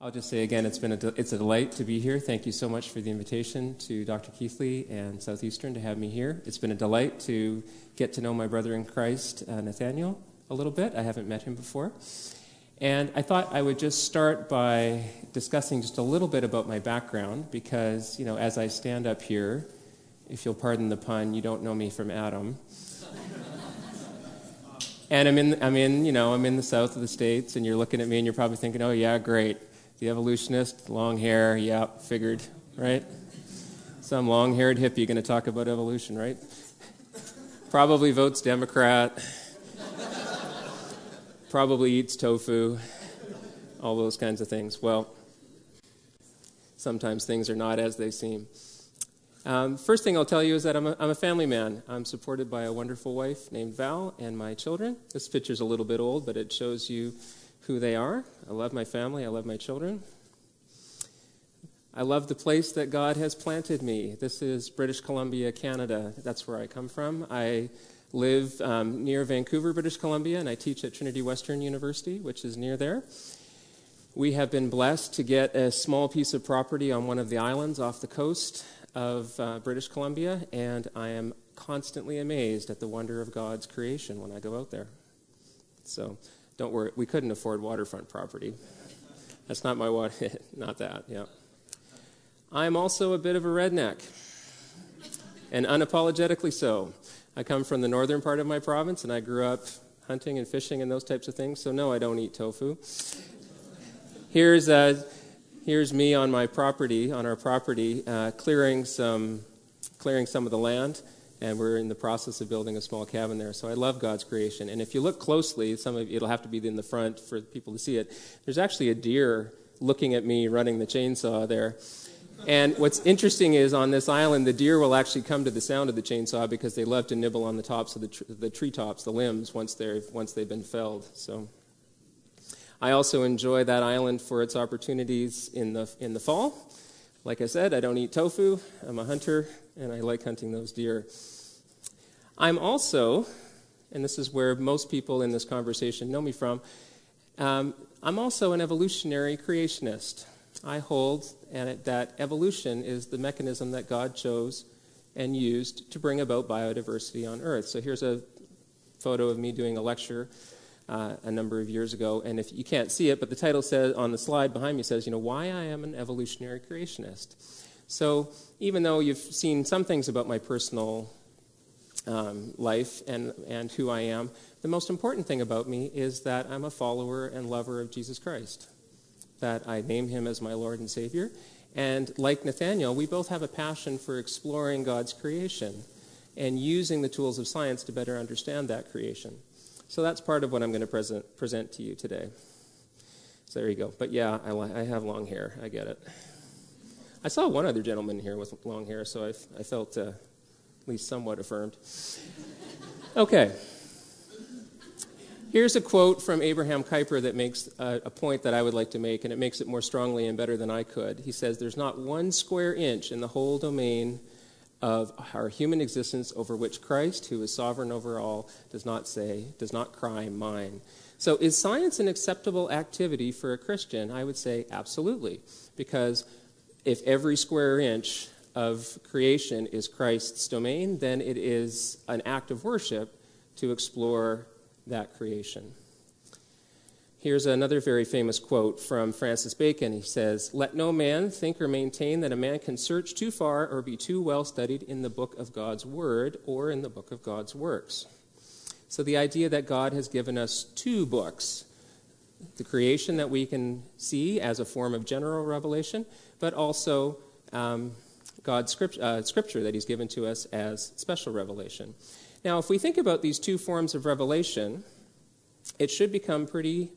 I'll just say again, it's been a de- it's a delight to be here. Thank you so much for the invitation to Dr. Keithley and Southeastern to have me here. It's been a delight to get to know my brother in Christ, uh, Nathaniel, a little bit. I haven't met him before. And I thought I would just start by discussing just a little bit about my background because, you know, as I stand up here, if you'll pardon the pun, you don't know me from Adam. and I'm in, I'm in, you know, I'm in the south of the states, and you're looking at me and you're probably thinking, oh, yeah, great the evolutionist, long hair, yeah, figured, right? Some long haired hippie going to talk about evolution, right? Probably votes Democrat, probably eats tofu, all those kinds of things. Well, sometimes things are not as they seem. Um, first thing I'll tell you is that I'm a, I'm a family man. I'm supported by a wonderful wife named Val and my children. This picture's a little bit old, but it shows you who they are. I love my family. I love my children. I love the place that God has planted me. This is British Columbia, Canada. That's where I come from. I live um, near Vancouver, British Columbia, and I teach at Trinity Western University, which is near there. We have been blessed to get a small piece of property on one of the islands off the coast of uh, British Columbia, and I am constantly amazed at the wonder of God's creation when I go out there. So don't worry, we couldn't afford waterfront property. That's not my water, not that, yeah. I'm also a bit of a redneck, and unapologetically so. I come from the northern part of my province, and I grew up hunting and fishing and those types of things, so no, I don't eat tofu. Here's, uh, here's me on my property, on our property, uh, clearing, some, clearing some of the land and we're in the process of building a small cabin there. So I love God's creation. And if you look closely, some of it'll have to be in the front for people to see it. There's actually a deer looking at me running the chainsaw there. And what's interesting is on this island, the deer will actually come to the sound of the chainsaw because they love to nibble on the tops of the, tr- the treetops, the limbs, once, they're, once they've been felled. So I also enjoy that island for its opportunities in the, in the fall. Like I said, I don't eat tofu. I'm a hunter, and I like hunting those deer. I'm also, and this is where most people in this conversation know me from, um, I'm also an evolutionary creationist. I hold that evolution is the mechanism that God chose and used to bring about biodiversity on Earth. So here's a photo of me doing a lecture uh, a number of years ago. And if you can't see it, but the title says on the slide behind me says, you know, why I am an evolutionary creationist. So even though you've seen some things about my personal um, life and, and who I am, the most important thing about me is that I'm a follower and lover of Jesus Christ, that I name him as my Lord and Savior. And like Nathaniel, we both have a passion for exploring God's creation and using the tools of science to better understand that creation. So that's part of what I'm going to present, present to you today. So there you go. But yeah, I, I have long hair. I get it. I saw one other gentleman here with long hair, so I, I felt uh, at least somewhat affirmed. Okay. Here's a quote from Abraham Kuyper that makes a, a, point that I would like to make, and it makes it more strongly and better than I could. He says, There's not one square inch in the whole domain of our human existence over which Christ, who is sovereign over all, does not say, does not cry, mine. So, is science an acceptable activity for a Christian? I would say absolutely, because if every square inch of creation is Christ's domain, then it is an act of worship to explore that creation. Here's another very famous quote from Francis Bacon. He says, Let no man think or maintain that a man can search too far or be too well studied in the book of God's Word or in the book of God's works. So, the idea that God has given us two books the creation that we can see as a form of general revelation, but also um, God's script, uh, scripture that He's given to us as special revelation. Now, if we think about these two forms of revelation, it should become pretty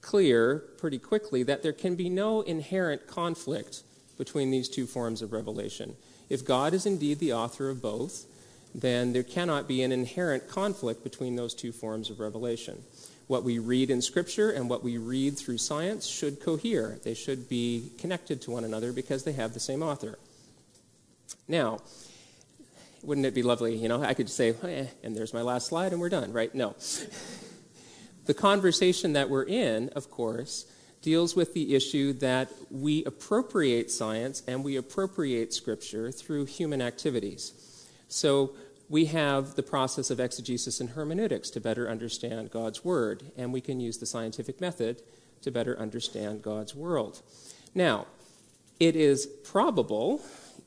clear pretty quickly that there can be no inherent conflict between these two forms of revelation. If God is indeed the author of both, then there cannot be an inherent conflict between those two forms of revelation. What we read in Scripture and what we read through science should cohere. They should be connected to one another because they have the same author. Now, wouldn't it be lovely? You know, I could say, eh, and there's my last slide, and we're done, right? No. The conversation that we're in, of course, deals with the issue that we appropriate science and we appropriate Scripture through human activities. So we have the process of exegesis and hermeneutics to better understand God's Word, and we can use the scientific method to better understand God's world. Now, it is probable,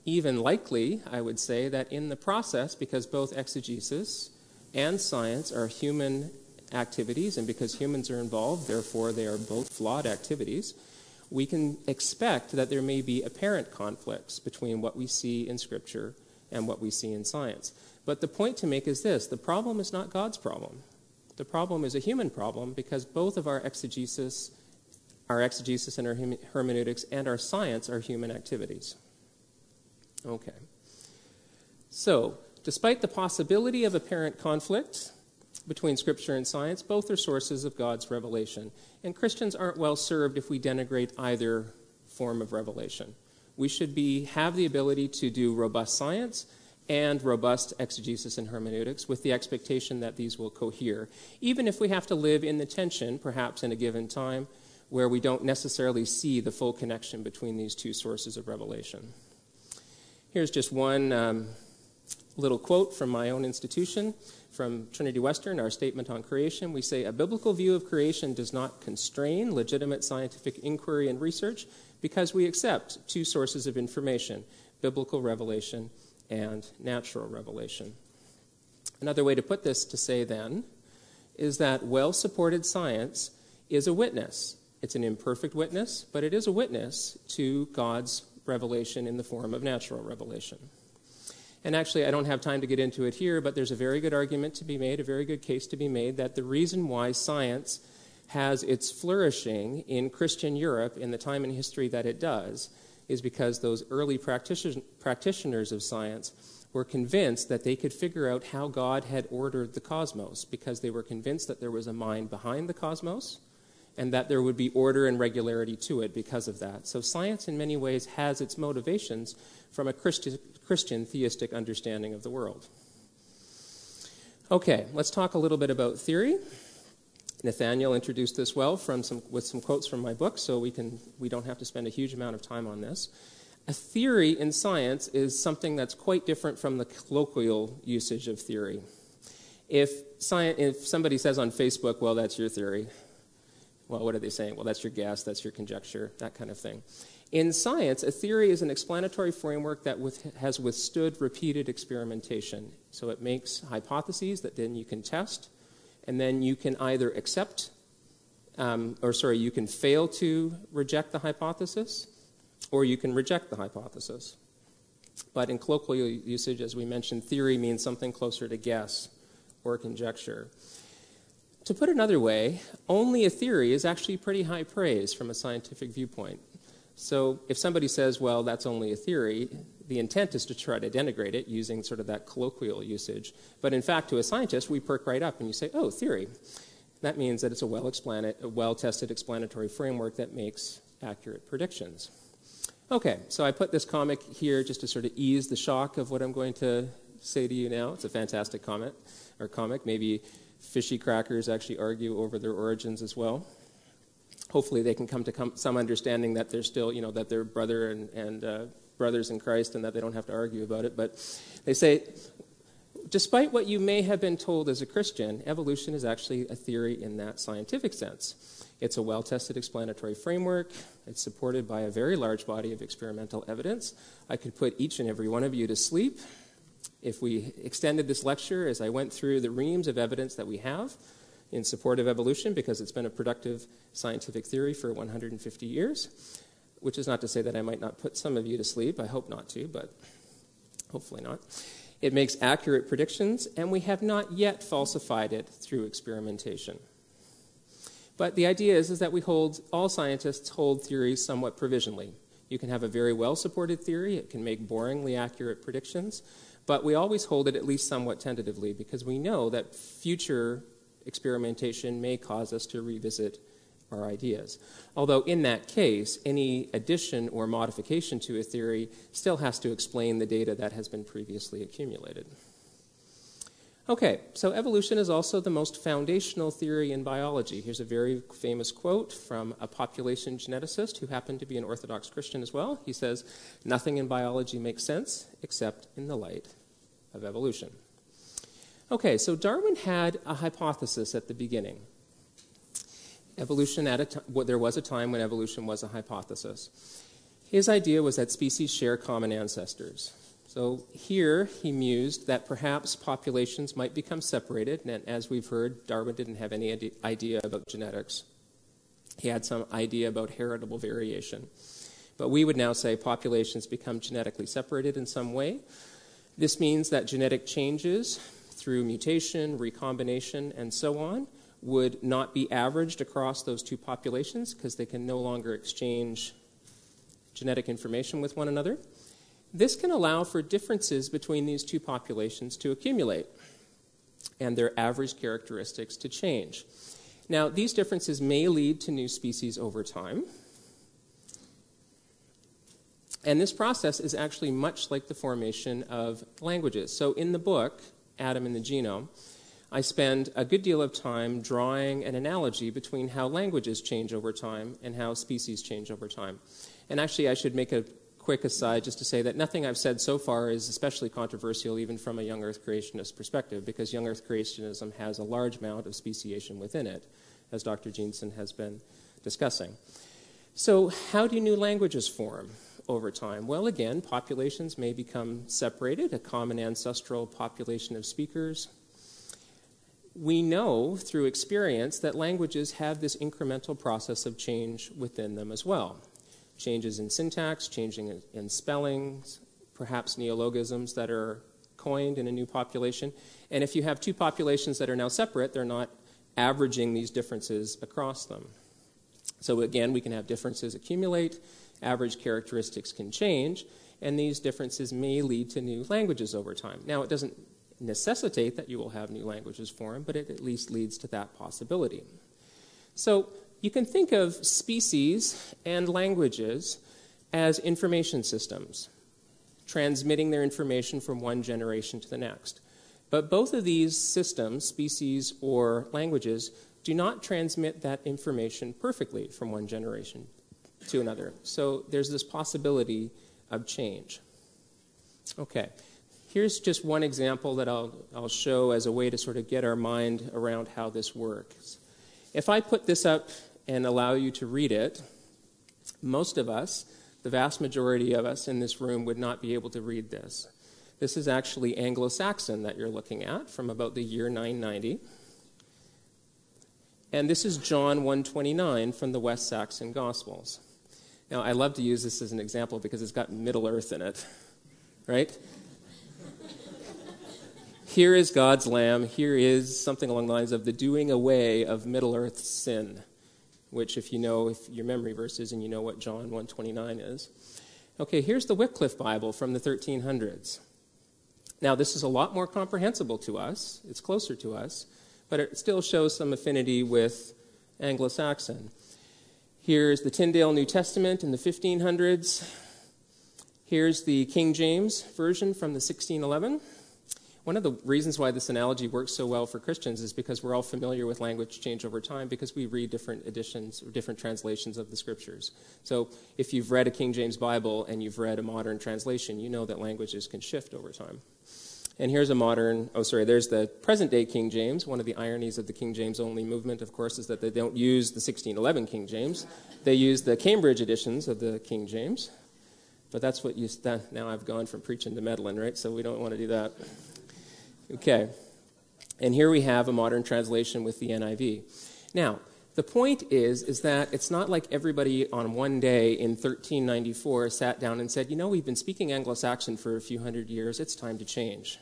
even likely, I would say, that in the process, because both exegesis and science are human activities, and because humans are involved, therefore they are both flawed activities, we can expect that there may be apparent conflicts between what we see in Scripture and what we see in science. But the point to make is this the problem is not God's problem. The problem is a human problem because both of our exegesis, our exegesis and our hermeneutics, and our science are human activities. Okay. So, despite the possibility of apparent conflict, between Scripture and science, both are sources of God's revelation. And Christians aren't well served if we denigrate either form of revelation. We should be, have the ability to do robust science and robust exegesis and hermeneutics with the expectation that these will cohere, even if we have to live in the tension, perhaps in a given time, where we don't necessarily see the full connection between these two sources of revelation. Here's just one um, little quote from my own institution from Trinity Western, our statement on creation, we say a biblical view of creation does not constrain legitimate scientific inquiry and research because we accept two sources of information biblical revelation and natural revelation. Another way to put this to say then is that well supported science is a witness. It's an imperfect witness, but it is a witness to God's revelation in the form of natural revelation. And actually, I don't have time to get into it here, but there's a very good argument to be made, a very good case to be made, that the reason why science has its flourishing in Christian Europe in the time and history that it does is because those early practitioners of science were convinced that they could figure out how God had ordered the cosmos because they were convinced that there was a mind behind the cosmos and that there would be order and regularity to it because of that. So, science, in many ways, has its motivations from a Christi- Christian theistic understanding of the world. Okay, let's talk a little bit about theory. Nathaniel introduced this well from some, with some quotes from my book, so we, can, we don't have to spend a huge amount of time on this. A theory in science is something that's quite different from the colloquial usage of theory. If, science, if somebody says on Facebook, well, that's your theory, well, what are they saying? Well, that's your guess, that's your conjecture, that kind of thing. In science, a theory is an explanatory framework that with, has withstood repeated experimentation. So it makes hypotheses that then you can test, and then you can either accept, um, or sorry, you can fail to reject the hypothesis, or you can reject the hypothesis. But in colloquial usage, as we mentioned, theory means something closer to guess or conjecture. To put another way, only a theory is actually pretty high praise from a scientific viewpoint. So if somebody says, well, that's only a theory, the intent is to try to denigrate it using sort of that colloquial usage. But in fact, to a scientist, we perk right up and you say, oh, theory. That means that it's a well, well tested explanatory framework that makes accurate predictions. Okay, so I put this comic here just to sort of ease the shock of what I'm going to say to you now. It's a fantastic comment or comic. Maybe fishy crackers actually argue over their origins as well. Hopefully, they can come to come, some understanding that they're still, you know, that they're brother and, and uh, brothers in Christ and that they don't have to argue about it. But they say, despite what you may have been told as a Christian, evolution is actually a theory in that scientific sense. It's a well tested explanatory framework. It's supported by a very large body of experimental evidence. I could put each and every one of you to sleep if we extended this lecture as I went through the reams of evidence that we have in support of evolution, because it's been a productive scientific theory for 150 years, which is not to say that I might not put some of you to sleep. I hope not to, but hopefully not. It makes accurate predictions, and we have not yet falsified it through experimentation. But the idea is, is that we hold, all scientists hold theories somewhat provisionally. You can have a very well supported theory, it can make boringly accurate predictions, but we always hold it at least somewhat tentatively because we know that future experimentation may cause us to revisit our ideas. Although, in that case, any addition or modification to a theory still has to explain the data that has been previously accumulated. Okay, so evolution is also the most foundational theory in biology. Here's a very famous quote from a population geneticist who happened to be an Orthodox Christian as well. He says, Nothing in biology makes sense except in the light of evolution. Okay, so Darwin had a hypothesis at the beginning. Evolution at a t- well, there was a time when evolution was a hypothesis. His idea was that species share common ancestors. So here he mused that perhaps populations might become separated, and as we've heard, Darwin didn't have any idea about genetics. He had some idea about heritable variation. But we would now say populations become genetically separated in some way. This means that genetic changes through mutation, recombination, and so on would not be averaged across those two populations because they can no longer exchange genetic information with one another. This can allow for differences between these two populations to accumulate and their average characteristics to change. Now, these differences may lead to new species over time. And this process is actually much like the formation of languages. So, in the book, Adam and the Genome, I spend a good deal of time drawing an analogy between how languages change over time and how species change over time. And actually, I should make a quick aside just to say that nothing I've said so far is especially controversial, even from a young Earth creationist perspective, because young Earth creationism has a large amount of speciation within it, as Dr. Jeanson has been discussing. So, how do new languages form over time? Well, again, populations may become separated, a common ancestral population of speakers. We know through experience that languages have this incremental process of change within them as well changes in syntax, changing in, in spellings, perhaps neologisms that are coined in a new population. And if you have two populations that are now separate, they're not averaging these differences across them. So again, we can have differences accumulate, average characteristics can change, and these differences may lead to new languages over time. Now, it doesn't necessitate that you will have new languages form, but it at least leads to that possibility. So, you can think of species and languages as information systems, transmitting their information from one generation to the next. But both of these systems, species or languages, do not transmit that information perfectly from one generation to another. So there's this possibility of change. Okay, here's just one example that I'll, I'll show as a way to sort of get our mind around how this works. If I put this up and allow you to read it, most of us, the vast majority of us in this room, would not be able to read this. This is actually Anglo Saxon that you're looking at from about the year 990. And this is John 129 from the West Saxon Gospels. Now, I love to use this as an example because it's got Middle Earth in it, right? Here is God's Lamb. Here is something along the lines of the doing away of Middle Earth's sin, which, if you know if your memory verses and you know what John 129 is. Okay, here's the Wycliffe Bible from the 1300s. Now, this is a lot more comprehensible to us, it's closer to us, but it still shows some affinity with Anglo Saxon. Here's the Tyndale New Testament in the 1500s. Here's the King James Version from the 1611. One of the reasons why this analogy works so well for Christians is because we're all familiar with language change over time because we read different editions or different translations of the scriptures. So if you've read a King James Bible and you've read a modern translation, you know that languages can shift over time. And here's a modern, oh, sorry, there's the present day King James. One of the ironies of the King James only movement, of course, is that they don't use the 1611 King James. They use the Cambridge editions of the King James. But that's what you, now I've gone from preaching to meddling, right? So we don't want to do that. Okay. And here we have a modern translation with the NIV. Now, the point is is that it's not like everybody on one day in 1394 sat down and said, "You know, we've been speaking Anglo-Saxon for a few hundred years. It's time to change."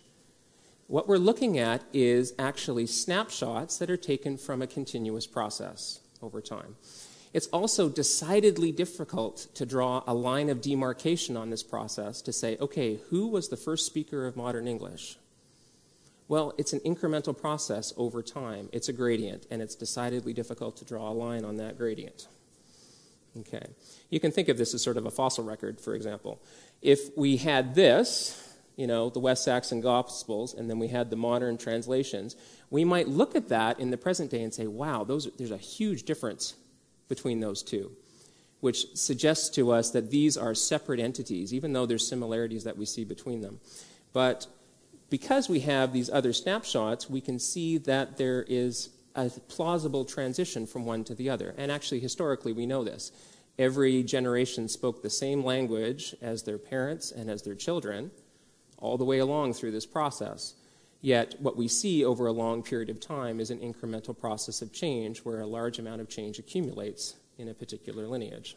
What we're looking at is actually snapshots that are taken from a continuous process over time. It's also decidedly difficult to draw a line of demarcation on this process to say, okay, who was the first speaker of modern English? Well, it's an incremental process over time. It's a gradient, and it's decidedly difficult to draw a line on that gradient. Okay. You can think of this as sort of a fossil record, for example. If we had this, you know, the West Saxon Gospels, and then we had the modern translations, we might look at that in the present day and say, wow, those, there's a huge difference between those two, which suggests to us that these are separate entities, even though there's similarities that we see between them. But because we have these other snapshots, we can see that there is a plausible transition from one to the other. And actually, historically, we know this. Every generation spoke the same language as their parents and as their children all the way along through this process. Yet, what we see over a long period of time is an incremental process of change where a large amount of change accumulates in a particular lineage.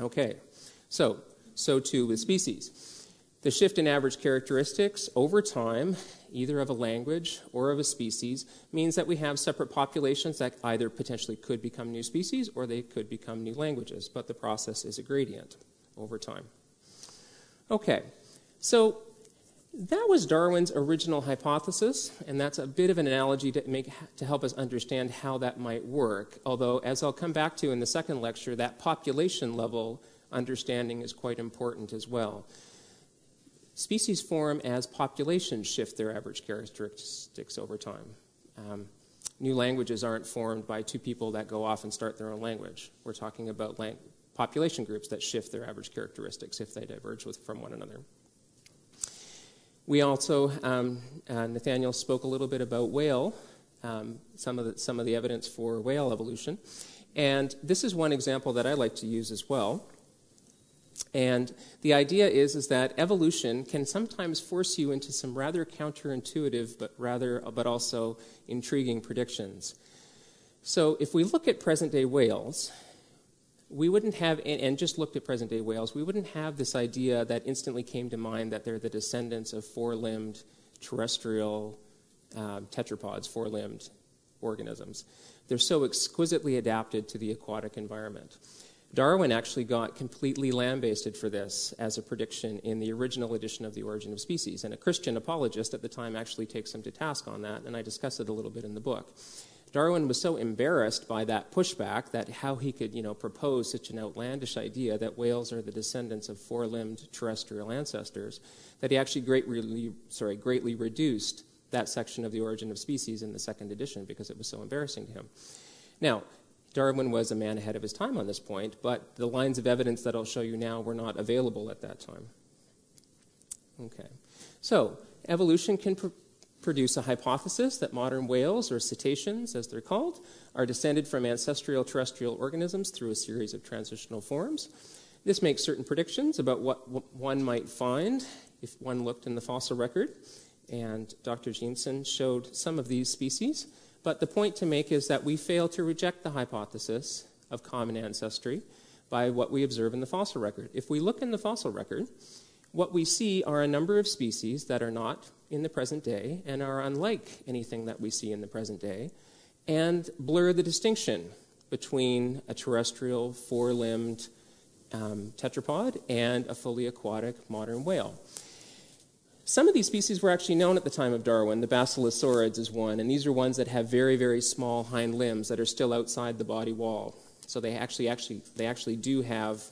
Okay, so, so too with species. The shift in average characteristics over time, either of a language or of a species, means that we have separate populations that either potentially could become new species or they could become new languages, but the process is a gradient over time. Okay, so that was Darwin's original hypothesis, and that's a bit of an analogy to, make, to help us understand how that might work. Although, as I'll come back to in the second lecture, that population level understanding is quite important as well. Species form as populations shift their average characteristics over time. Um, new languages aren't formed by two people that go off and start their own language. We're talking about lang- population groups that shift their average characteristics if they diverge with, from one another. We also, um, uh, Nathaniel spoke a little bit about whale, um, some, of the, some of the evidence for whale evolution. And this is one example that I like to use as well. And the idea is, is that evolution can sometimes force you into some rather counterintuitive, but rather, but also intriguing predictions. So if we look at present day whales, we wouldn't have, and just looked at present day whales, we wouldn't have this idea that instantly came to mind that they're the descendants of four limbed terrestrial um, tetrapods, four limbed organisms. They're so exquisitely adapted to the aquatic environment. Darwin actually got completely lambasted for this as a prediction in the original edition of The Origin of Species. And a Christian apologist at the time actually takes him to task on that, and I discuss it a little bit in the book. Darwin was so embarrassed by that pushback that how he could, you know, propose such an outlandish idea that whales are the descendants of four-limbed terrestrial ancestors that he actually greatly, sorry, greatly reduced that section of the origin of species in the second edition because it was so embarrassing to him. Now, Darwin was a man ahead of his time on this point, but the lines of evidence that I'll show you now were not available at that time. Okay. So, evolution can pr- produce a hypothesis that modern whales, or cetaceans as they're called, are descended from ancestral terrestrial organisms through a series of transitional forms. This makes certain predictions about what one might find if one looked in the fossil record, and Dr. Jeanson showed some of these species. But the point to make is that we fail to reject the hypothesis of common ancestry by what we observe in the fossil record. If we look in the fossil record, what we see are a number of species that are not in the present day and are unlike anything that we see in the present day and blur the distinction between a terrestrial four limbed um, tetrapod and a fully aquatic modern whale. Some of these species were actually known at the time of Darwin. The basilosaurids is one, and these are ones that have very, very small hind limbs that are still outside the body wall. So they actually, actually, they actually do have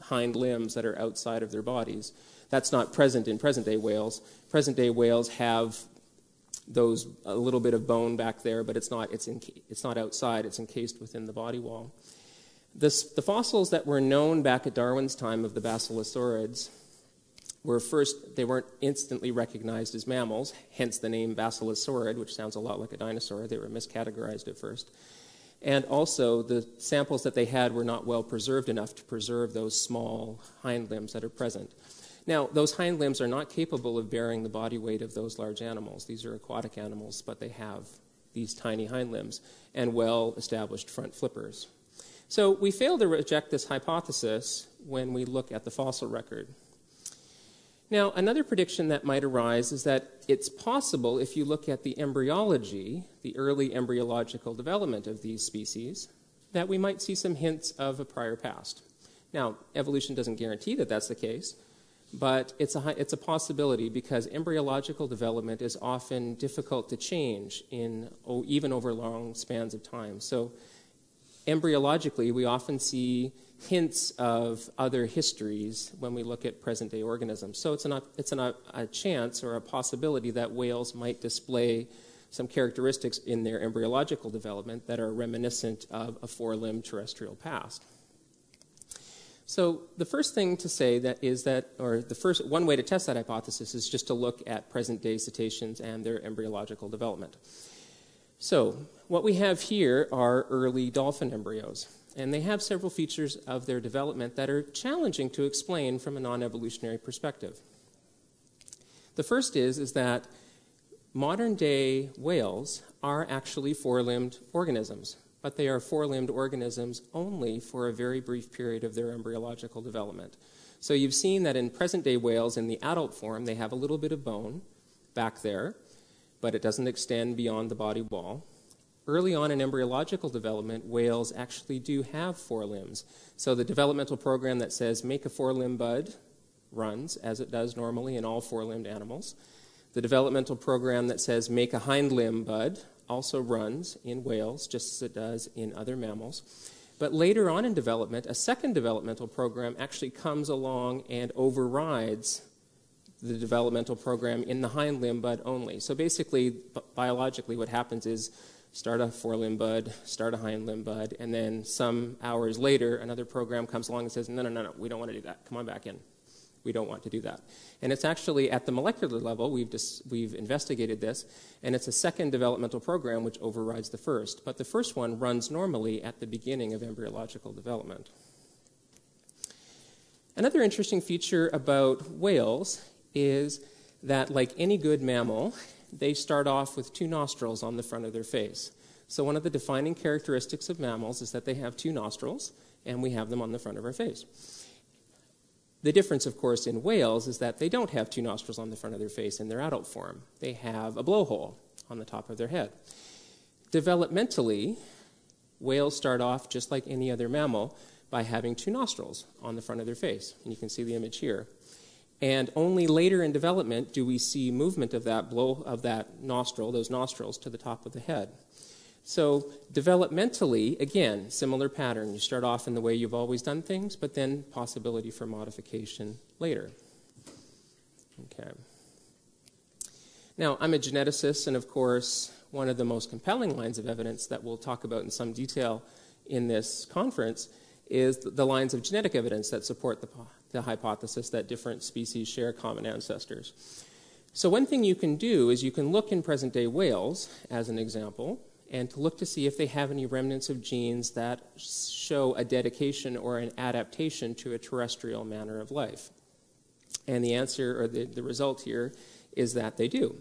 hind limbs that are outside of their bodies. That's not present in present day whales. Present day whales have those a little bit of bone back there, but it's not, it's, in, it's not outside, it's encased within the body wall. This, the fossils that were known back at Darwin's time of the basilosaurids were first, they weren't instantly recognized as mammals, hence the name basilosaurid, which sounds a lot like a dinosaur. They were miscategorized at first. And also, the samples that they had were not well preserved enough to preserve those small hind limbs that are present. Now, those hind limbs are not capable of bearing the body weight of those large animals. These are aquatic animals, but they have these tiny hind limbs and well established front flippers. So we fail to reject this hypothesis when we look at the fossil record. Now, another prediction that might arise is that it's possible, if you look at the embryology, the early embryological development of these species, that we might see some hints of a prior past. Now, evolution doesn't guarantee that that's the case, but it's a, it's a possibility because embryological development is often difficult to change in even over long spans of time. So embryologically, we often see hints of other histories when we look at present day organisms. So it's, an, it's an, a chance or a possibility that whales might display some characteristics in their embryological development that are reminiscent of a four limbed terrestrial past. So the first thing to say that is that, or the first one way to test that hypothesis is just to look at present day cetaceans and their embryological development. So what we have here are early dolphin embryos, and they have several features of their development that are challenging to explain from a non-evolutionary perspective. The first is is that modern day whales are actually four-limbed organisms but they are four limbed organisms only for a very brief period of their embryological development. So you've seen that in present day whales, in the adult form, they have a little bit of bone back there, but it doesn't extend beyond the body wall. Early on in embryological development, whales actually do have four limbs. So the developmental program that says make a four limb bud runs, as it does normally in all four limbed animals. The developmental program that says make a hind limb bud also runs in whales, just as it does in other mammals. But later on in development, a second developmental program actually comes along and overrides the developmental program in the hind limb bud only. So basically, biologically, what happens is start a forelimb bud, start a hind limb bud, and then some hours later, another program comes along and says, no, no, no, no, we don't want to do that. Come on back in. We don't want to do that. And it's actually at the molecular level, we've, dis- we've investigated this, and it's a second developmental program which overrides the first. But the first one runs normally at the beginning of embryological development. Another interesting feature about whales is that, like any good mammal, they start off with two nostrils on the front of their face. So, one of the defining characteristics of mammals is that they have two nostrils, and we have them on the front of our face. The difference, of course, in whales is that they don't have two nostrils on the front of their face in their adult form. They have a blowhole on the top of their head. Developmentally, whales start off just like any other mammal by having two nostrils on the front of their face. And you can see the image here. And only later in development do we see movement of that blow of that nostril, those nostrils, to the top of the head. So, developmentally, again, similar pattern. You start off in the way you've always done things, but then possibility for modification later. Okay. Now, I'm a geneticist, and of course, one of the most compelling lines of evidence that we'll talk about in some detail in this conference is the lines of genetic evidence that support the, the hypothesis that different species share common ancestors. So, one thing you can do is you can look in present day whales, as an example, and to look to see if they have any remnants of genes that show a dedication or an adaptation to a terrestrial manner of life. And the answer, or the, the result here, is that they do.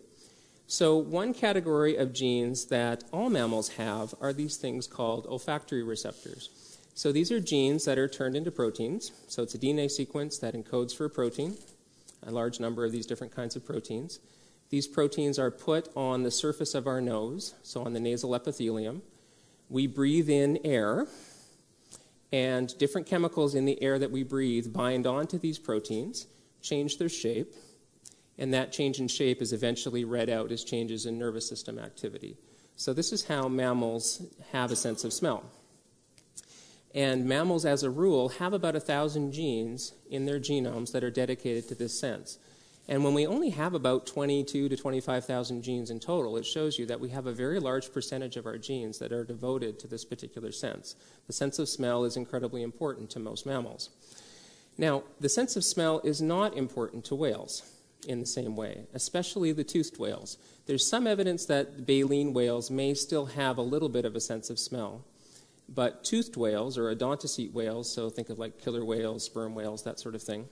So, one category of genes that all mammals have are these things called olfactory receptors. So, these are genes that are turned into proteins. So, it's a DNA sequence that encodes for a protein, a large number of these different kinds of proteins. These proteins are put on the surface of our nose, so on the nasal epithelium. We breathe in air, and different chemicals in the air that we breathe bind onto these proteins, change their shape, and that change in shape is eventually read out as changes in nervous system activity. So, this is how mammals have a sense of smell. And mammals, as a rule, have about a thousand genes in their genomes that are dedicated to this sense. And when we only have about 22 to 25,000 genes in total, it shows you that we have a very large percentage of our genes that are devoted to this particular sense. The sense of smell is incredibly important to most mammals. Now, the sense of smell is not important to whales in the same way, especially the toothed whales. There's some evidence that baleen whales may still have a little bit of a sense of smell, but toothed whales or odontocete whales, so think of like killer whales, sperm whales, that sort of thing,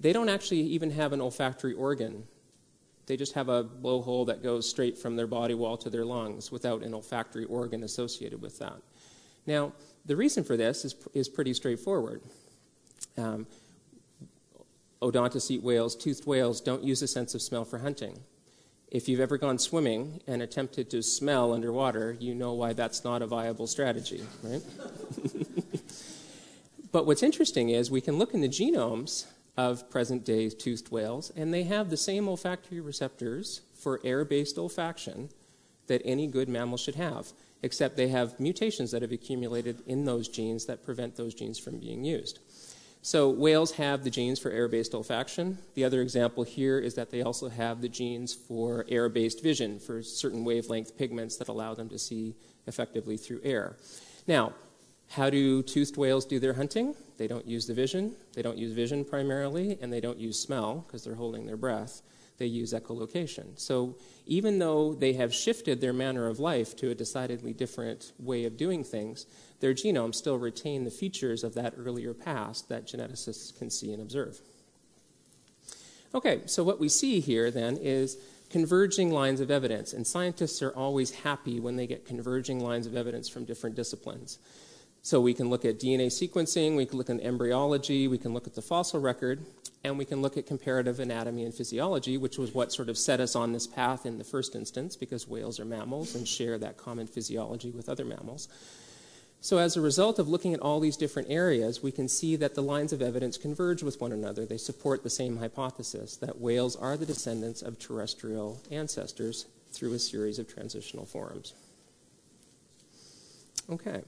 they don't actually even have an olfactory organ. They just have a blowhole that goes straight from their body wall to their lungs without an olfactory organ associated with that. Now, the reason for this is, is pretty straightforward. Um, odontocete whales, toothed whales, don't use a sense of smell for hunting. If you've ever gone swimming and attempted to smell underwater, you know why that's not a viable strategy, right? but what's interesting is we can look in the genomes of present day toothed whales, and they have the same olfactory receptors for air based olfaction that any good mammal should have. except they have mutations that have accumulated in those genes that prevent those genes from being used. So whales have the genes for air-based olfaction. The other example here is that they also have the genes for air-based vision for certain wavelength pigments that allow them to see effectively through air. Now, how do toothed whales do their hunting? They don't use the vision. They don't use vision primarily, and they don't use smell because they're holding their breath. They use echolocation. So even though they have shifted their manner of life to a decidedly different way of doing things, their genomes still retain the features of that earlier past that geneticists can see and observe. Okay, so what we see here then is converging lines of evidence, and scientists are always happy when they get converging lines of evidence from different disciplines. So we can look at DNA sequencing, we can look at embryology, we can look at the fossil record, and we can look at comparative anatomy and physiology, which was what sort of set us on this path in the first instance, because whales are mammals and share that common physiology with other mammals. So, as a result of looking at all these different areas, we can see that the lines of evidence converge with one another. They support the same hypothesis that whales are the descendants of terrestrial ancestors through a series of transitional forms. Okay.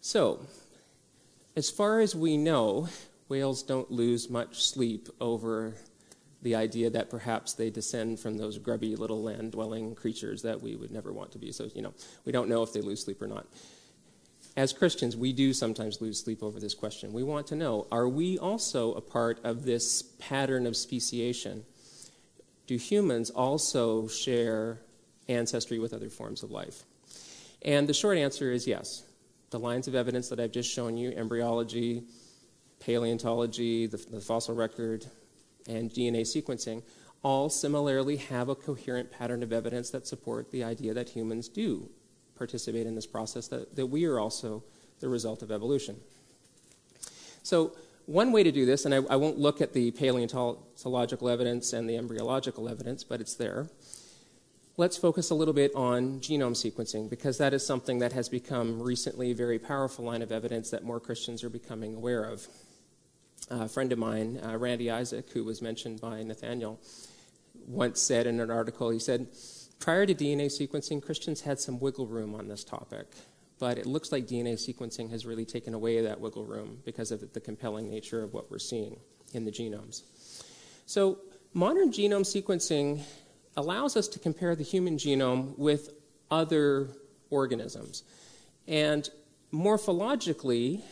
So, as far as we know, whales don't lose much sleep over the idea that perhaps they descend from those grubby little land dwelling creatures that we would never want to be. So, you know, we don't know if they lose sleep or not. As Christians, we do sometimes lose sleep over this question. We want to know are we also a part of this pattern of speciation? Do humans also share ancestry with other forms of life? And the short answer is yes the lines of evidence that I've just shown you embryology, paleontology, the, the fossil record, and DNA sequencing all similarly have a coherent pattern of evidence that support the idea that humans do participate in this process, that, that we are also the result of evolution. So, one way to do this, and I, I won't look at the paleontological evidence and the embryological evidence, but it's there let's focus a little bit on genome sequencing because that is something that has become recently a very powerful line of evidence that more Christians are becoming aware of. a friend of mine, uh, Randy Isaac, who was mentioned by Nathaniel, once said in an article, he said, prior to DNA sequencing, Christians had some wiggle room on this topic. But it looks like DNA sequencing has really taken away that wiggle room because of the compelling nature of what we're seeing in the genomes. So, modern genome sequencing allows us to compare the human genome with other organisms. And morphologically,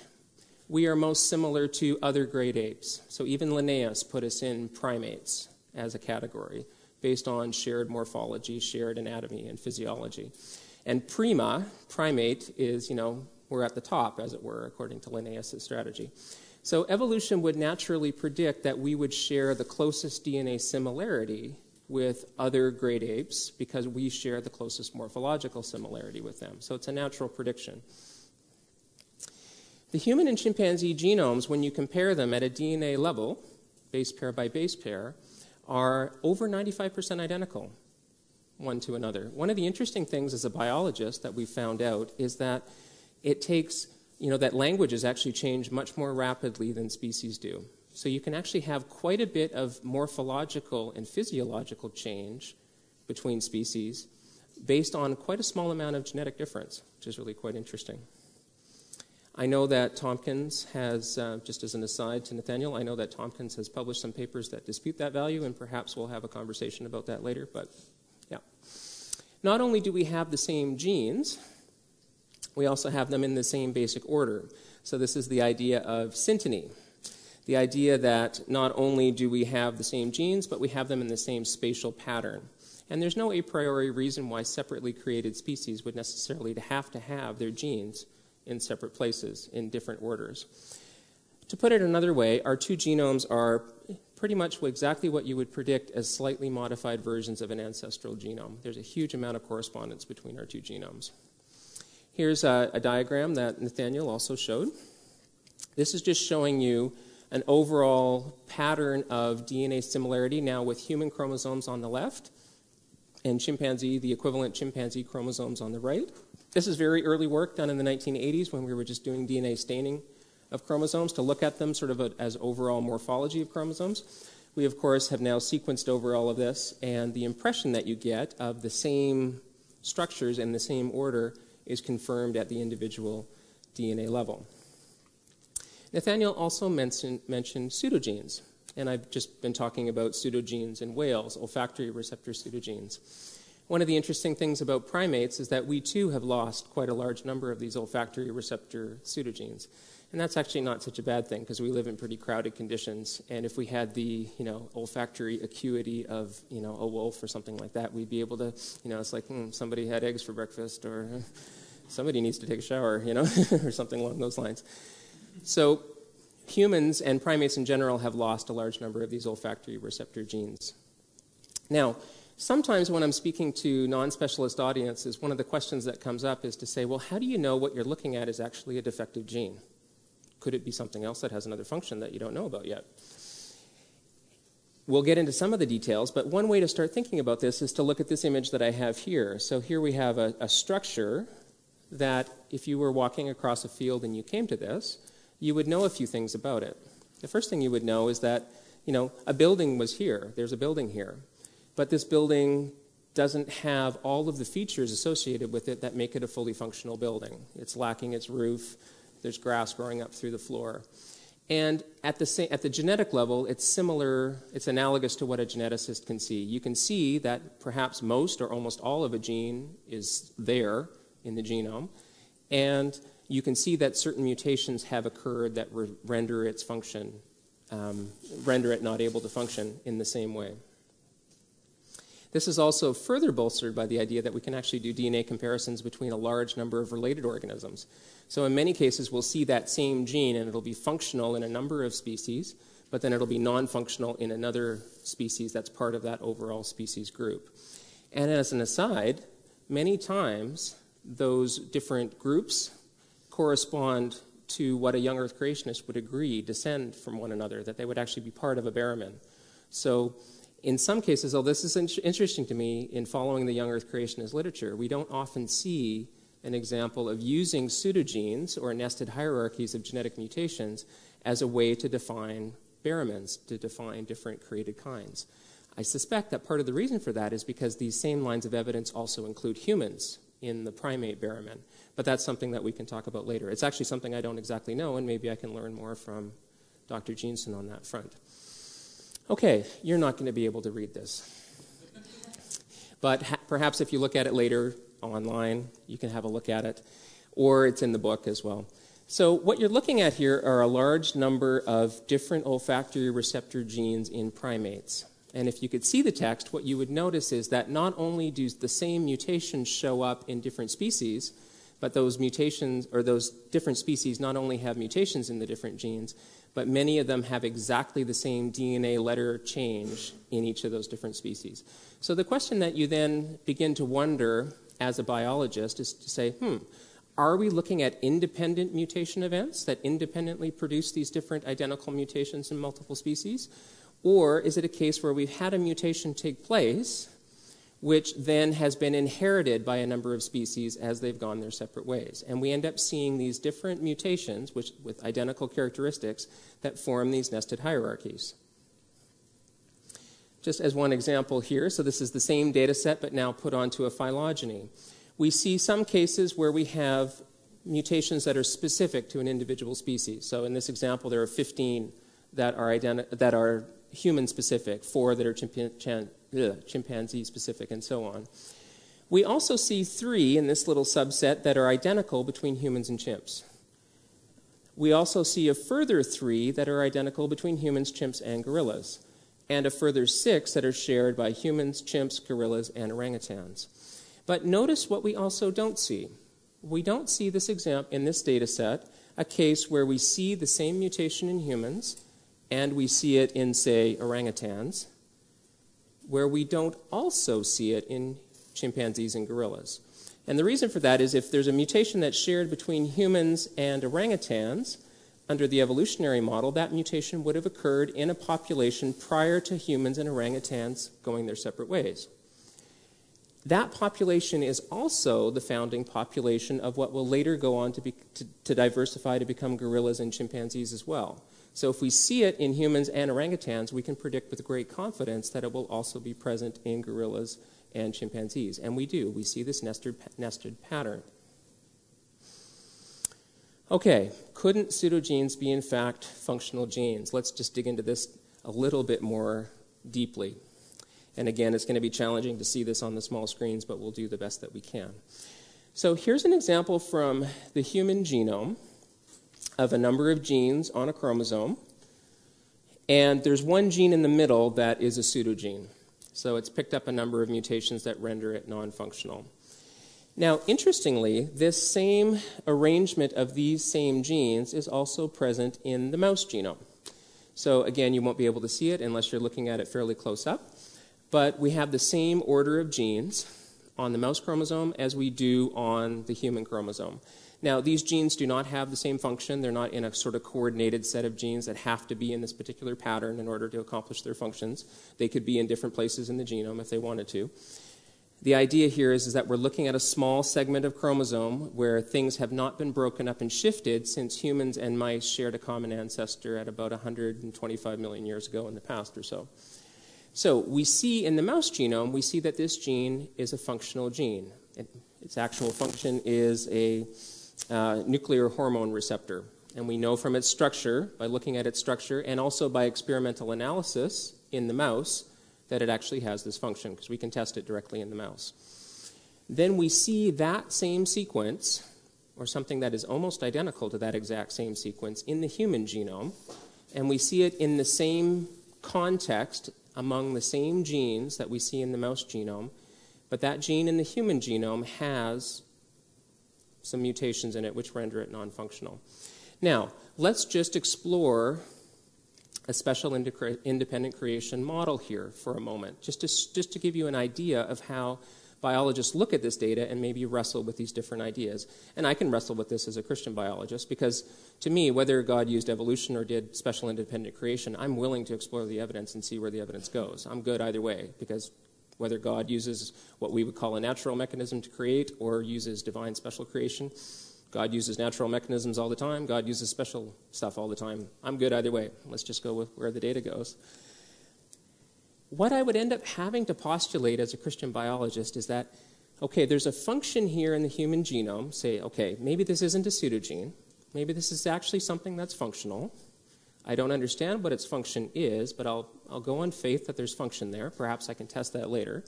we are most similar to other great apes. So even Linnaeus put us in primates as a category based on shared morphology, shared anatomy, and physiology. And prima, primate, is, you know, we're at the top, as it were, according to Linnaeus' strategy. So evolution would naturally predict that we would share the closest DNA similarity with other great apes because we share the closest morphological similarity with them. So it's a natural prediction. The human and chimpanzee genomes, when you compare them at a DNA level, base pair by base pair, are over 95% identical one to another. One of the interesting things as a biologist that we found out is that it takes, you know, that languages actually change much more rapidly than species do. So you can actually have quite a bit of morphological and physiological change between species based on quite a small amount of genetic difference, which is really quite interesting. I know that Tomkins has, uh, just as an aside to Nathaniel, I know that Tomkins has published some papers that dispute that value, and perhaps we'll have a conversation about that later, but yeah. Not only do we have the same genes, we also have them in the same basic order. So this is the idea of synteny the idea that not only do we have the same genes, but we have them in the same spatial pattern. And there's no a priori reason why separately created species would necessarily have to have their genes in separate places in different orders. To put it another way, our two genomes are pretty much exactly what you would predict as slightly modified versions of an ancestral genome. There's a huge amount of correspondence between our two genomes. Here's a, a diagram that Nathaniel also showed. This is just showing you an overall pattern of DNA similarity now with human chromosomes on the left and chimpanzee, the equivalent chimpanzee chromosomes on the right. This is very early work done in the 1980s when we were just doing DNA staining of chromosomes to look at them sort of a, as overall morphology of chromosomes. We, of course, have now sequenced over all of this, and the impression that you get of the same structures in the same order is confirmed at the individual DNA level. Nathaniel also mentioned, mentioned pseudogenes, and I've just been talking about pseudogenes in whales, olfactory receptor pseudogenes. One of the interesting things about primates is that we too have lost quite a large number of these olfactory receptor pseudogenes. And that's actually not such a bad thing because we live in pretty crowded conditions. And if we had the, you know, olfactory acuity of, you know, a wolf or something like that, we'd be able to, you know, it's like hmm, somebody had eggs for breakfast or somebody needs to take a shower, you know, or something along those lines. So humans and primates in general have lost a large number of these olfactory receptor genes. Now, sometimes when I'm speaking to non specialist audiences, one of the questions that comes up is to say, well, how do you know what you're looking at is actually a defective gene? Could it be something else that has another function that you don't know about yet? We'll get into some of the details, but one way to start thinking about this is to look at this image that I have here. So here we have a, a structure that, if you were walking across a field and you came to this, you would know a few things about it. The first thing you would know is that, you know, a building was here. There's a building here. But this building doesn't have all of the features associated with it that make it a fully functional building. It's lacking its roof, there's grass growing up through the floor. And at the, same, at the genetic level, it's similar, it's analogous to what a geneticist can see. You can see that perhaps most or almost all of a gene is there in the genome, and you can see that certain mutations have occurred that re- render its function, um, render it not able to function in the same way. This is also further bolstered by the idea that we can actually do DNA comparisons between a large number of related organisms. So, in many cases, we'll see that same gene and it'll be functional in a number of species, but then it'll be non functional in another species that's part of that overall species group. And as an aside, many times those different groups correspond to what a young Earth creationist would agree descend from one another, that they would actually be part of a baramin. So, in some cases, although this is interesting to me in following the young Earth creationist literature, we don't often see an example of using pseudogenes or nested hierarchies of genetic mutations as a way to define baramins, to define different created kinds. I suspect that part of the reason for that is because these same lines of evidence also include humans in the primate baramin. But that's something that we can talk about later. It's actually something I don't exactly know, and maybe I can learn more from Dr. Jeanson on that front. Okay, you're not going to be able to read this. But ha- perhaps if you look at it later, online. You can have a look at it, or it's in the book as well. So, what you're looking at here are a large number of different olfactory receptor genes in primates. And if you could see the text, what you would notice is that not only do the same mutations show up in different species, but those mutations, or those different species, not only have mutations in the different genes, but many of them have exactly the same DNA letter change in each of those different species. So the question that you then begin to wonder as a biologist is to say, hmm, are we looking at independent mutation events that independently produce these different identical mutations in multiple species? Or is it a case where we've had a mutation take place, which then has been inherited by a number of species as they've gone their separate ways? And we end up seeing these different mutations which, with identical characteristics that form these nested hierarchies. Just as one example here, so this is the same data set but now put onto a phylogeny. We see some cases where we have mutations that are specific to an individual species. So in this example, there are 15 that are, identi- that are human specific, four that are chimpan- ugh, chimpanzee specific, and so on. We also see three in this little subset that are identical between humans and chimps. We also see a further three that are identical between humans, chimps, and gorillas and a further six that are shared by humans, chimps, gorillas, and orangutans. But notice what we also don't see. We don't see this example in this data set a case where we see the same mutation in humans and we see it in, say, orangutans, where we don't also see it in chimpanzees and gorillas. And the reason for that is if there's a mutation that's shared between humans and orangutans, under the evolutionary model, that mutation would have occurred in a population prior to humans and orangutans going their separate ways. That population is also the founding population of what will later go on to, be, to, to diversify to become gorillas and chimpanzees as well. So, if we see it in humans and orangutans, we can predict with great confidence that it will also be present in gorillas and chimpanzees. And we do. We see this nested, nested pattern. Okay, couldn't pseudogenes be in fact functional genes? Let's just dig into this a little bit more deeply. And again, it's going to be challenging to see this on the small screens, but we'll do the best that we can. So here's an example from the human genome of a number of genes on a chromosome. And there's one gene in the middle that is a pseudogene. So it's picked up a number of mutations that render it non functional. Now, interestingly, this same arrangement of these same genes is also present in the mouse genome. So, again, you won't be able to see it unless you're looking at it fairly close up. But we have the same order of genes on the mouse chromosome as we do on the human chromosome. Now, these genes do not have the same function. They're not in a sort of coordinated set of genes that have to be in this particular pattern in order to accomplish their functions. They could be in different places in the genome if they wanted to. The idea here is, is that we're looking at a small segment of chromosome where things have not been broken up and shifted since humans and mice shared a common ancestor at about 125 million years ago in the past or so. So we see in the mouse genome, we see that this gene is a functional gene. It, its actual function is a uh, nuclear hormone receptor. And we know from its structure, by looking at its structure, and also by experimental analysis in the mouse, that it actually has this function because we can test it directly in the mouse. Then we see that same sequence, or something that is almost identical to that exact same sequence, in the human genome, and we see it in the same context among the same genes that we see in the mouse genome, but that gene in the human genome has some mutations in it which render it non functional. Now, let's just explore a special independent creation model here for a moment, just to, just to give you an idea of how biologists look at this data and maybe wrestle with these different ideas. And I can wrestle with this as a Christian biologist because to me, whether God used evolution or did special independent creation, I'm willing to explore the evidence and see where the evidence goes. I'm good either way because whether God uses what we would call a natural mechanism to create or uses divine special creation, God uses natural mechanisms all the time. God uses special stuff all the time. I'm good either way. Let's just go with where the data goes. What I would end up having to postulate as a Christian biologist is that, okay, there's a function here in the human genome. Say, okay, maybe this isn't a pseudogene. Maybe this is actually something that's functional. I don't understand what its function is, but I'll, I'll go on faith that there's function there. Perhaps I can test that later.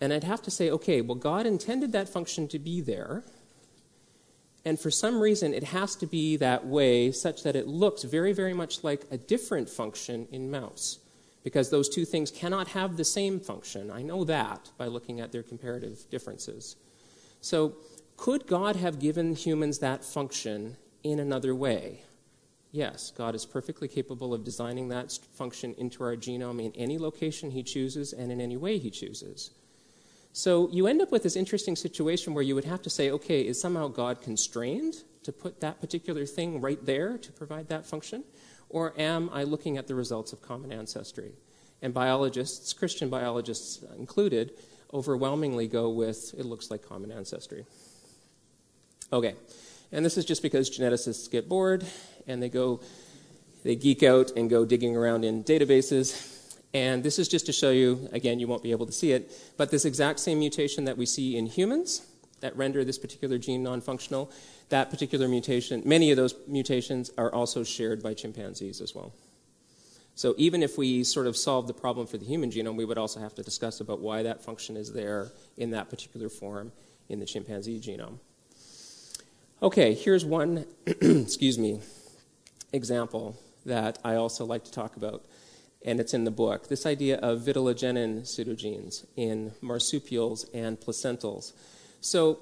And I'd have to say, okay, well, God intended that function to be there. And for some reason, it has to be that way such that it looks very, very much like a different function in mouse. Because those two things cannot have the same function. I know that by looking at their comparative differences. So, could God have given humans that function in another way? Yes, God is perfectly capable of designing that function into our genome in any location He chooses and in any way He chooses. So you end up with this interesting situation where you would have to say, okay, is somehow God constrained to put that particular thing right there to provide that function? Or am I looking at the results of common ancestry? And biologists, Christian biologists included, overwhelmingly go with it looks like common ancestry. Okay, and this is just because geneticists get bored and they go, they geek out and go digging around in databases and this is just to show you, again, you won't be able to see it, but this exact same mutation that we see in humans that render this particular gene non functional, that particular mutation, many of those mutations are also shared by chimpanzees as well. So even if we sort of solve the problem for the human genome, we would also have to discuss about why that function is there in that particular form in the chimpanzee genome. Okay, here's one, excuse me, example that I also like to talk about and it's in the book. This idea of vitellogenin pseudogenes in marsupials and placentals. So,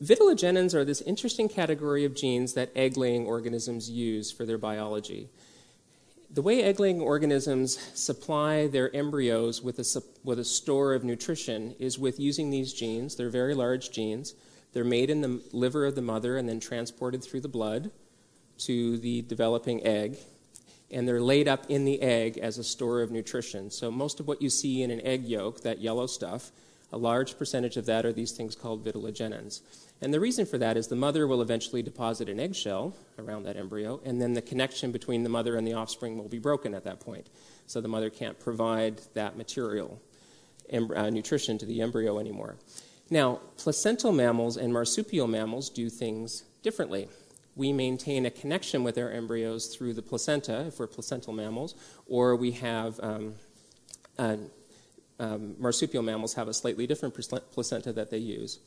vitellogenins are this interesting category of genes that egg laying organisms use for their biology. The way egg laying organisms supply their embryos with a, with a store of nutrition is with using these genes. They're very large genes. They're made in the liver of the mother and then transported through the blood to the developing egg and they're laid up in the egg as a store of nutrition. So, most of what you see in an egg yolk, that yellow stuff, a large percentage of that are these things called vitellogenins. And the reason for that is the mother will eventually deposit an eggshell around that embryo, and then the connection between the mother and the offspring will be broken at that point. So, the mother can't provide that material, uh, nutrition to the embryo anymore. Now, placental mammals and marsupial mammals do things differently. We maintain a connection with our embryos through the placenta, if we're placental mammals, or we have um, uh, um, marsupial mammals have a slightly different placenta that they use.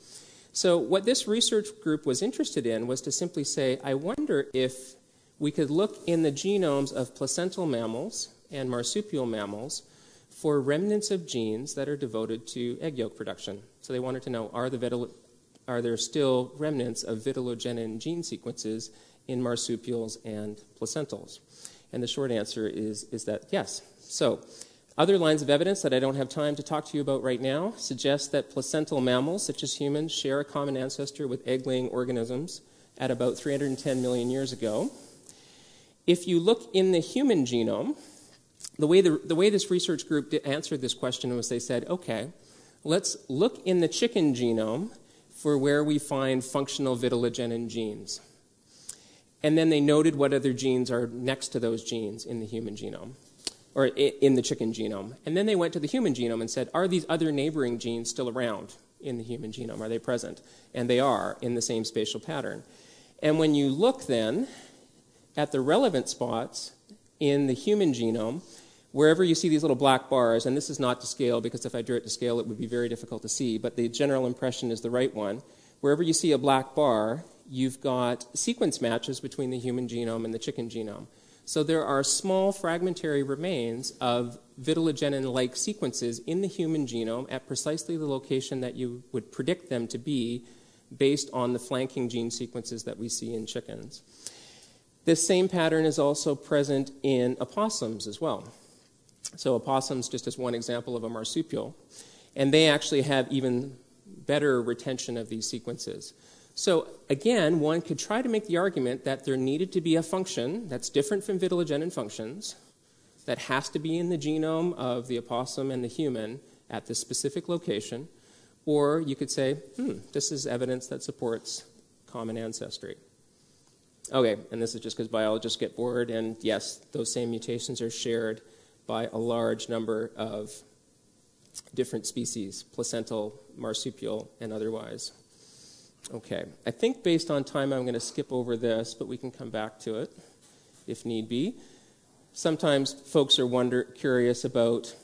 So, what this research group was interested in was to simply say, I wonder if we could look in the genomes of placental mammals and marsupial mammals for remnants of genes that are devoted to egg yolk production. So, they wanted to know are, the are there still remnants of vitellogenin gene sequences in marsupials and placentals? And the short answer is, is that yes. So, other lines of evidence that I don't have time to talk to you about right now suggest that placental mammals, such as humans, share a common ancestor with egg laying organisms at about 310 million years ago. If you look in the human genome, the way, the, the way this research group answered this question was they said, okay, let's look in the chicken genome for where we find functional vitellogenin genes. And then they noted what other genes are next to those genes in the human genome or in the chicken genome. And then they went to the human genome and said, are these other neighboring genes still around in the human genome? Are they present? And they are in the same spatial pattern. And when you look then at the relevant spots in the human genome, wherever you see these little black bars, and this is not to scale because if I drew it to scale, it would be very difficult to see, but the general impression is the right one. Wherever you see a black bar, you've got sequence matches between the human genome and the chicken genome. So there are small fragmentary remains of vitellogenin like sequences in the human genome at precisely the location that you would predict them to be based on the flanking gene sequences that we see in chickens. This same pattern is also present in opossums as well. So, opossums, just as one example of a marsupial, and they actually have even better retention of these sequences. So, again, one could try to make the argument that there needed to be a function that's different from vitellogenin functions that has to be in the genome of the opossum and the human at this specific location. Or you could say, hmm, this is evidence that supports common ancestry. Okay, and this is just because biologists get bored, and yes, those same mutations are shared by a large number of different species, placental, marsupial, and otherwise. Okay, I think based on time, I'm going to skip over this, but we can come back to it if need be. Sometimes folks are wonder, curious about,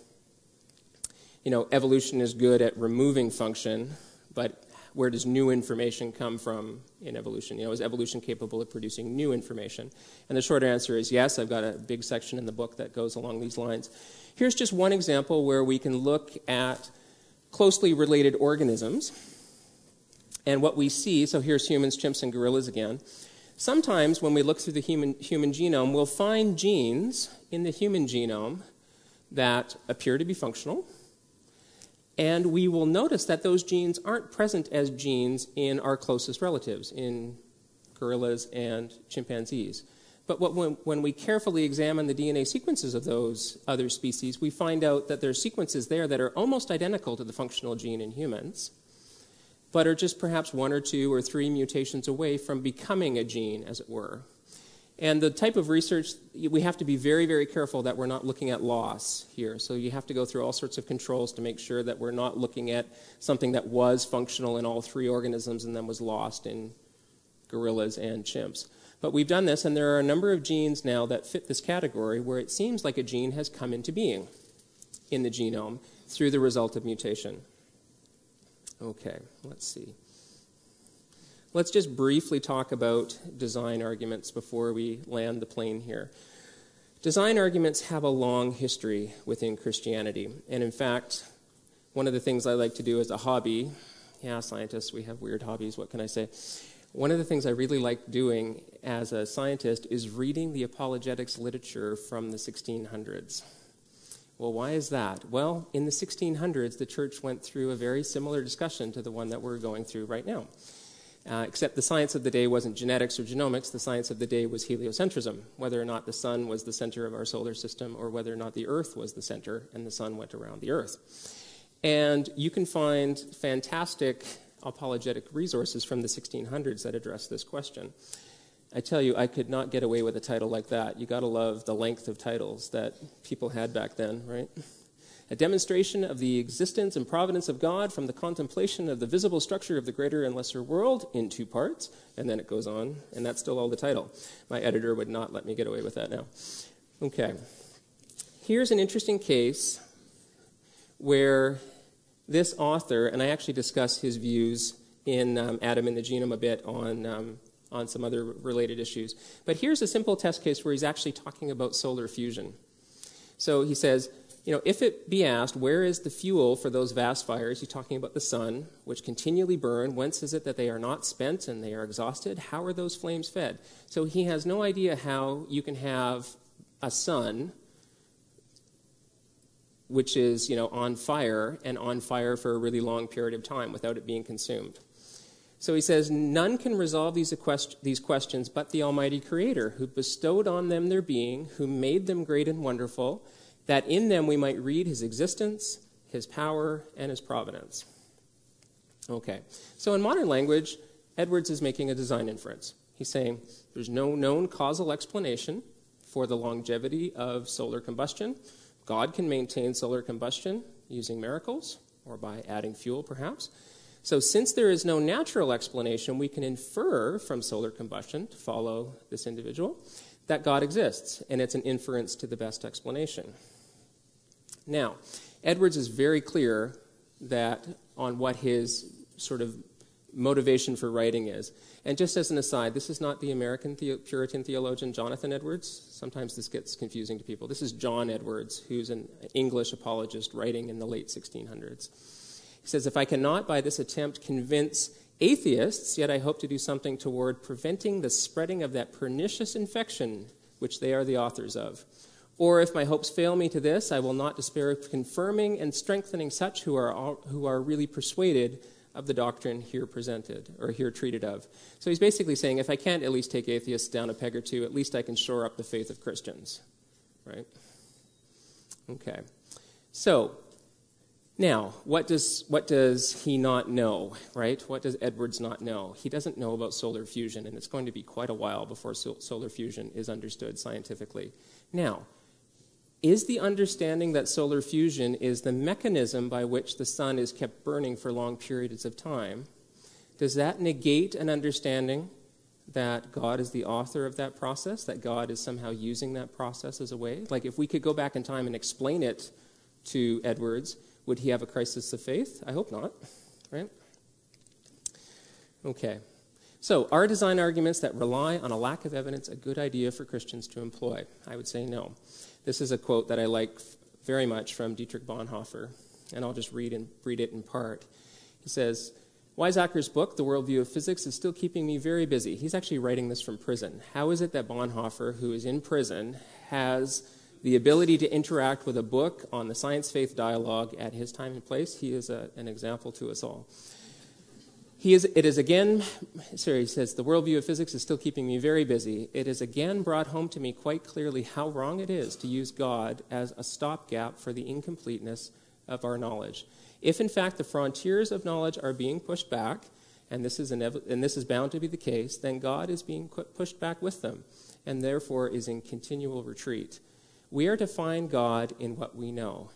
you know, evolution is good at removing function, but where does new information come from in evolution? You know, is evolution capable of producing new information? And the short answer is yes. I've got a big section in the book that goes along these lines. Here's just one example where we can look at closely related organisms and what we see, so here's humans, chimps, and gorillas again. Sometimes when we look through the human, human genome, we'll find genes in the human genome that appear to be functional. And we will notice that those genes aren't present as genes in our closest relatives, in gorillas and chimpanzees. But when, when, we carefully examine the DNA sequences of those other species, we find out that there are sequences there that are almost identical to the functional gene in humans but are just perhaps one or two or three mutations away from becoming a gene, as it were. And the type of research, we have to be very, very careful that we're not looking at loss here. So you have to go through all sorts of controls to make sure that we're not looking at something that was functional in all three organisms and then was lost in gorillas and chimps. But we've done this, and there are a number of genes now that fit this category where it seems like a gene has come into being in the genome through the result of mutation. Okay, let's see. Let's just briefly talk about design arguments before we land the plane here. Design arguments have a long history within Christianity. And in fact, one of the things I like to do as a hobby, yeah, scientists, we have weird hobbies, what can I say? One of the things I really like doing as a scientist is reading the apologetics literature from the 1600s. Well, why is that? Well, in the 1600s, the church went through a very similar discussion to the one that we're going through right now. Uh, except the science of the day wasn't genetics or genomics, the science of the day was heliocentrism, whether or not the sun was the center of our solar system or whether or not the earth was the center and the sun went around the earth. And you can find fantastic apologetic resources from the 1600s that address this question. I tell you, I could not get away with a title like that. You got to love the length of titles that people had back then, right? A demonstration of the existence and providence of God from the contemplation of the visible structure of the greater and lesser world in two parts. And then it goes on, and that's still all the title. My editor would not let me get away with that now. Okay. Here's an interesting case where this author, and I actually discuss his views in um, Adam and the Genome a bit on, um, on some other related issues. But here's a simple test case where he's actually talking about solar fusion. So he says, you know, if it be asked, where is the fuel for those vast fires? He's talking about the sun, which continually burn. Whence is it that they are not spent and they are exhausted? How are those flames fed? So he has no idea how you can have a sun which is, you know, on fire and on fire for a really long period of time without it being consumed. So he says, None can resolve these, these questions but the Almighty Creator, who bestowed on them their being, who made them great and wonderful, that in them we might read his existence, his power, and his providence. Okay, so in modern language, Edwards is making a design inference. He's saying there's no known causal explanation for the longevity of solar combustion. God can maintain solar combustion using miracles or by adding fuel, perhaps. So, since there is no natural explanation, we can infer from solar combustion, to follow this individual, that God exists, and it's an inference to the best explanation. Now, Edwards is very clear that on what his sort of motivation for writing is. And just as an aside, this is not the American the- Puritan theologian Jonathan Edwards. Sometimes this gets confusing to people. This is John Edwards, who's an English apologist writing in the late 1600s. He says, If I cannot by this attempt convince atheists, yet I hope to do something toward preventing the spreading of that pernicious infection which they are the authors of. Or if my hopes fail me to this, I will not despair of confirming and strengthening such who are, who are really persuaded of the doctrine here presented or here treated of. So he's basically saying if I can't at least take atheists down a peg or two, at least I can shore up the faith of Christians. Right? Okay. So, now, what does, what does he not know, right? What does Edwards not know? He doesn't know about solar fusion, and it's going to be quite a while before solar fusion is understood scientifically. Now, is the understanding that solar fusion is the mechanism by which the sun is kept burning for long periods of time, does that negate an understanding that God is the author of that process, that God is somehow using that process as a way? Like, if we could go back in time and explain it to Edwards, would he have a crisis of faith? I hope not, right? Okay. So, are design arguments that rely on a lack of evidence a good idea for Christians to employ? I would say no. This is a quote that I like very much from Dietrich Bonhoeffer, and I'll just read, and, read it in part. He says, Weizsäcker's book, The Worldview of Physics, is still keeping me very busy. He's actually writing this from prison. How is it that Bonhoeffer, who is in prison, has the ability to interact with a book on the science faith dialogue at his time and place. He is a, an example to us all. He is, it is again, sorry, he says, the worldview of physics is still keeping me very busy. It is again brought home to me quite clearly how wrong it is to use God as a stopgap for the incompleteness of our knowledge. If, in fact, the frontiers of knowledge are being pushed back, and this is, inev- and this is bound to be the case, then God is being pushed back with them, and therefore is in continual retreat. We are to find God in what we know,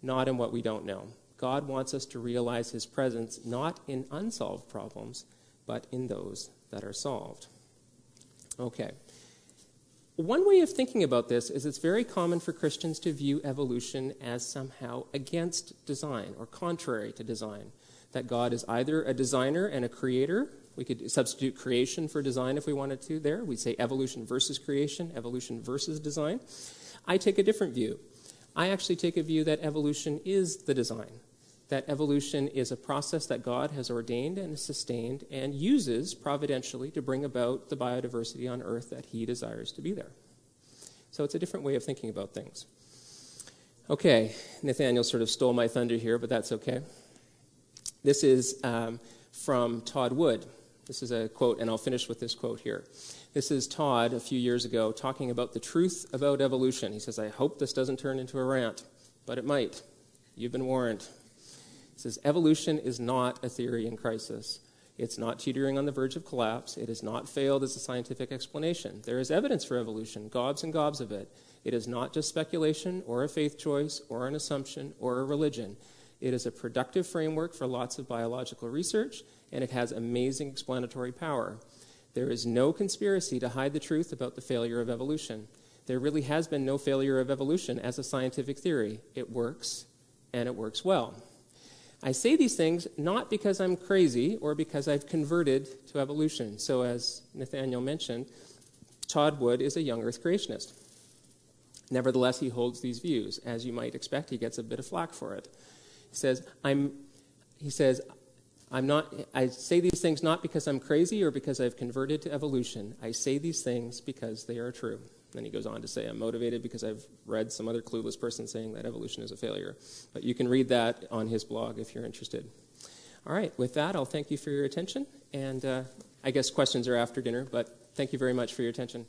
not in what we don't know. God wants us to realize his presence not in unsolved problems, but in those that are solved. Okay. One way of thinking about this is it's very common for Christians to view evolution as somehow against design or contrary to design. That God is either a designer and a creator, we could substitute creation for design if we wanted to there. We'd say evolution versus creation, evolution versus design. I take a different view. I actually take a view that evolution is the design, that evolution is a process that God has ordained and sustained and uses providentially to bring about the biodiversity on Earth that He desires to be there. So it's a different way of thinking about things. Okay, Nathaniel sort of stole my thunder here, but that's okay. This is um, from Todd Wood. This is a quote, and I'll finish with this quote here. This is Todd a few years ago talking about the truth about evolution. He says, I hope this doesn't turn into a rant, but it might. You've been warned. He says, Evolution is not a theory in crisis. It's not teetering on the verge of collapse. It has not failed as a scientific explanation. There is evidence for evolution, gobs and gobs of it. It is not just speculation or a faith choice or an assumption or a religion. It is a productive framework for lots of biological research, and it has amazing explanatory power. There is no conspiracy to hide the truth about the failure of evolution. There really has been no failure of evolution as a scientific theory. It works, and it works well. I say these things not because I'm crazy or because I've converted to evolution. So, as Nathaniel mentioned, Todd Wood is a young earth creationist. Nevertheless, he holds these views. As you might expect, he gets a bit of flack for it. He says, I'm, he says, I'm not, I say these things not because I'm crazy or because I've converted to evolution. I say these things because they are true. Then he goes on to say, I'm motivated because I've read some other clueless person saying that evolution is a failure. But you can read that on his blog if you're interested. All right, with that, I'll thank you for your attention. And uh, I guess questions are after dinner, but thank you very much for your attention.